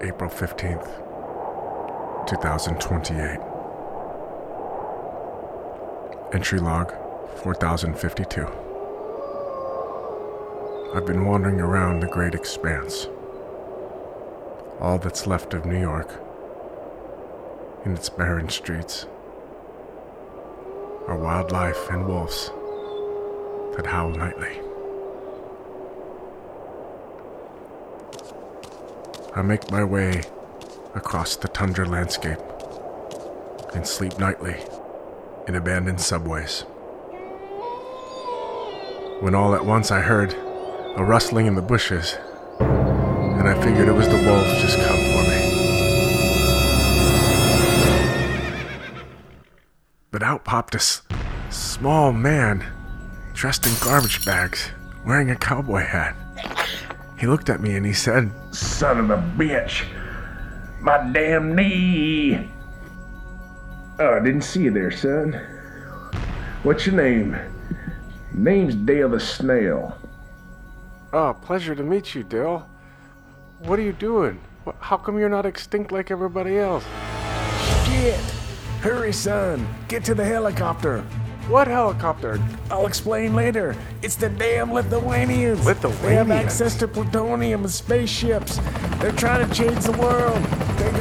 April 15th, 2028. Entry log 4052. I've been wandering around the great expanse. All that's left of New York, in its barren streets, are wildlife and wolves that howl nightly. I make my way across the tundra landscape and sleep nightly in abandoned subways. When all at once I heard a rustling in the bushes, and I figured it was the wolves just come for me. But out popped a s- small man dressed in garbage bags, wearing a cowboy hat. He looked at me and he said, Son of a bitch. My damn knee. Oh, I didn't see you there, son. What's your name? Name's Dale the Snail. Oh, pleasure to meet you, Dale. What are you doing? How come you're not extinct like everybody else? Shit! Hurry, son. Get to the helicopter. What helicopter? I'll explain later. It's the damn Lithuanians. They have access to plutonium and spaceships. They're trying to change the world. Over.